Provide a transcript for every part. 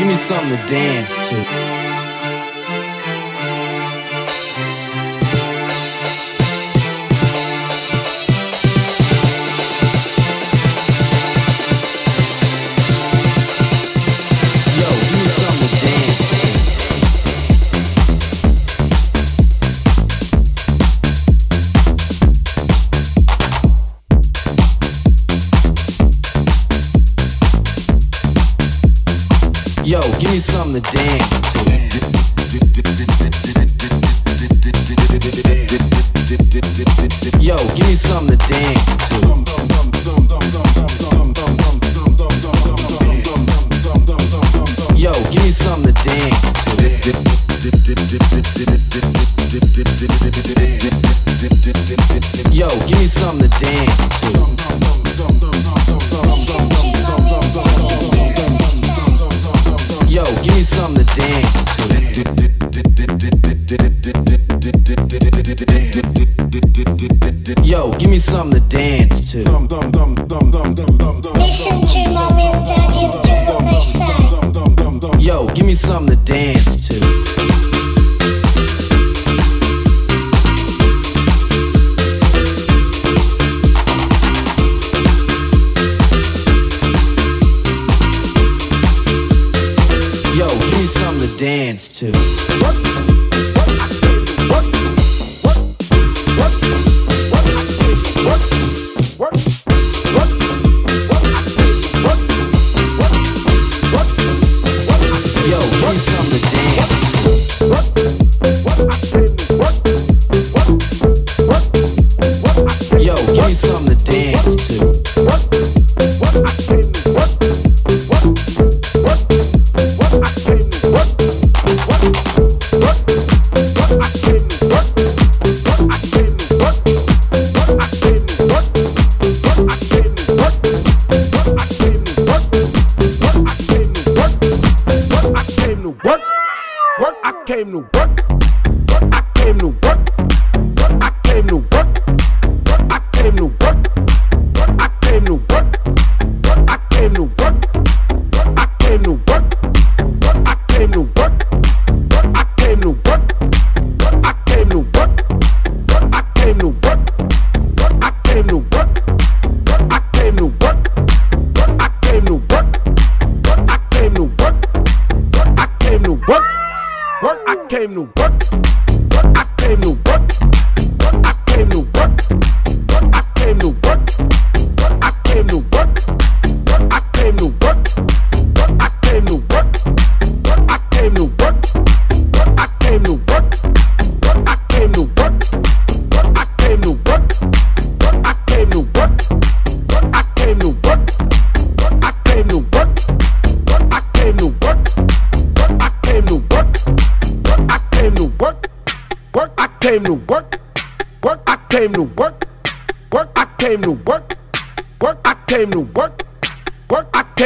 Give me something to dance to.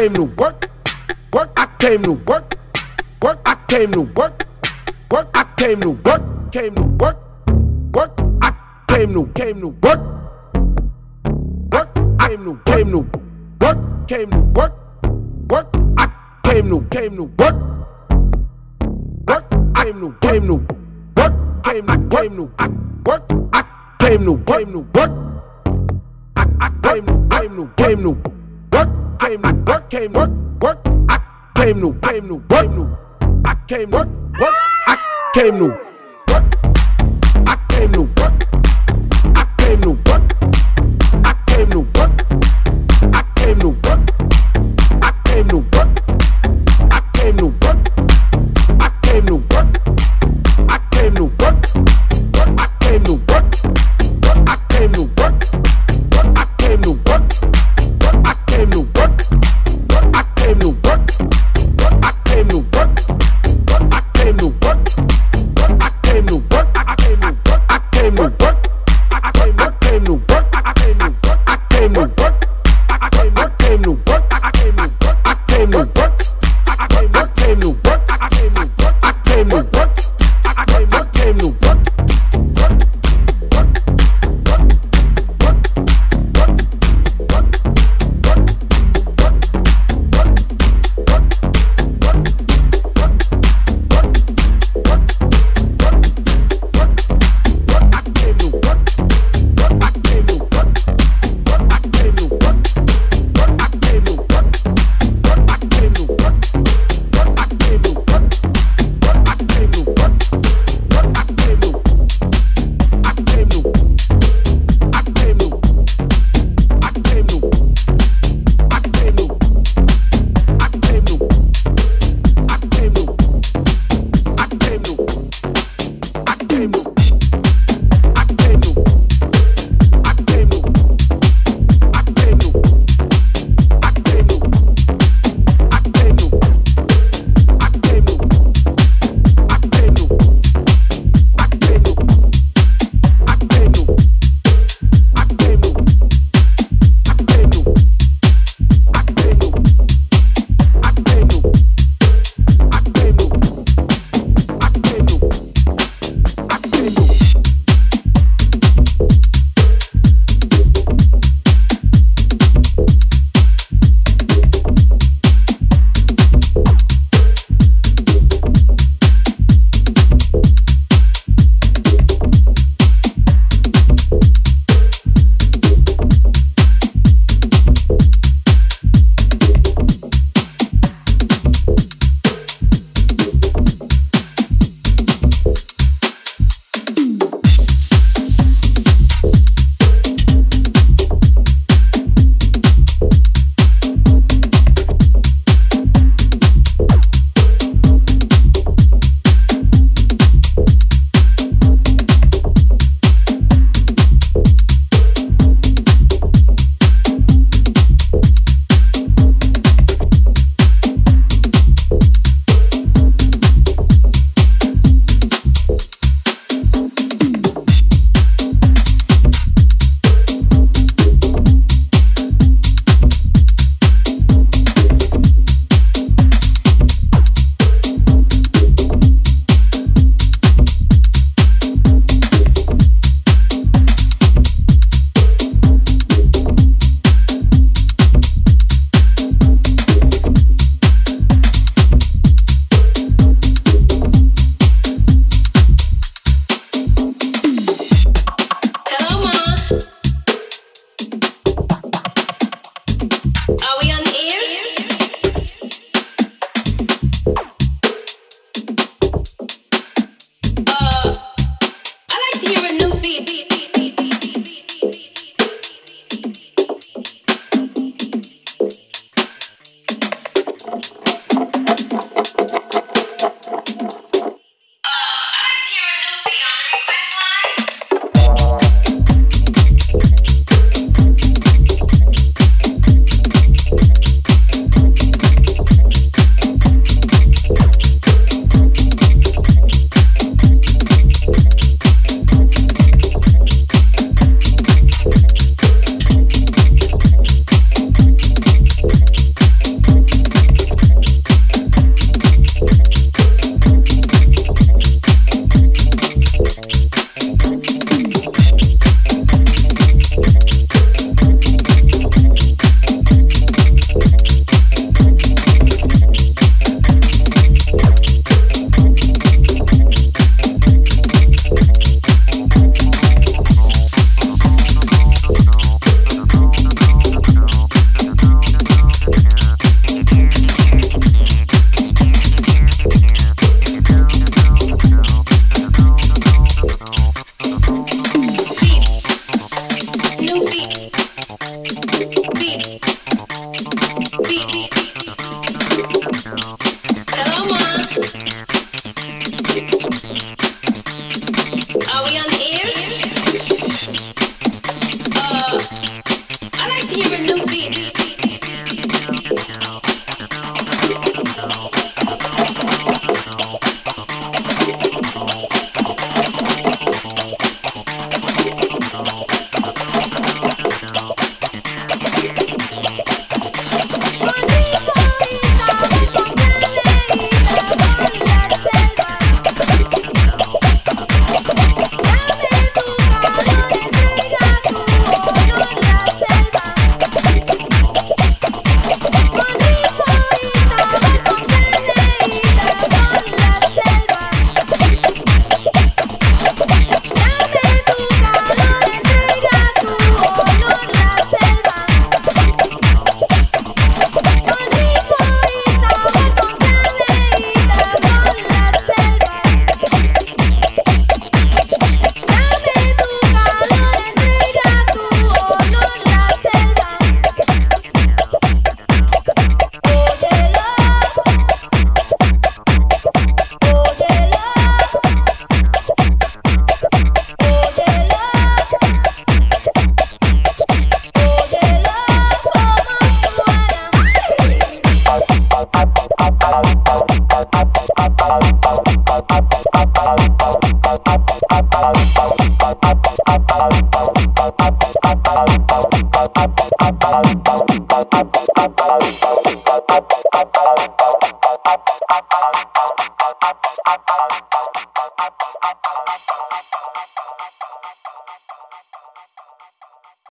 came to work, work, I came to work, work, I came to work, work, I came to work, came to work, work, I came to came to work, work, I came to came to work, came to work, work, I came to came to work, work, I came to came to work, came I came to work, I came to came to work, I came to came to came to work came to work, came work, work. I came to, came to work, new. I came work, work. I came to.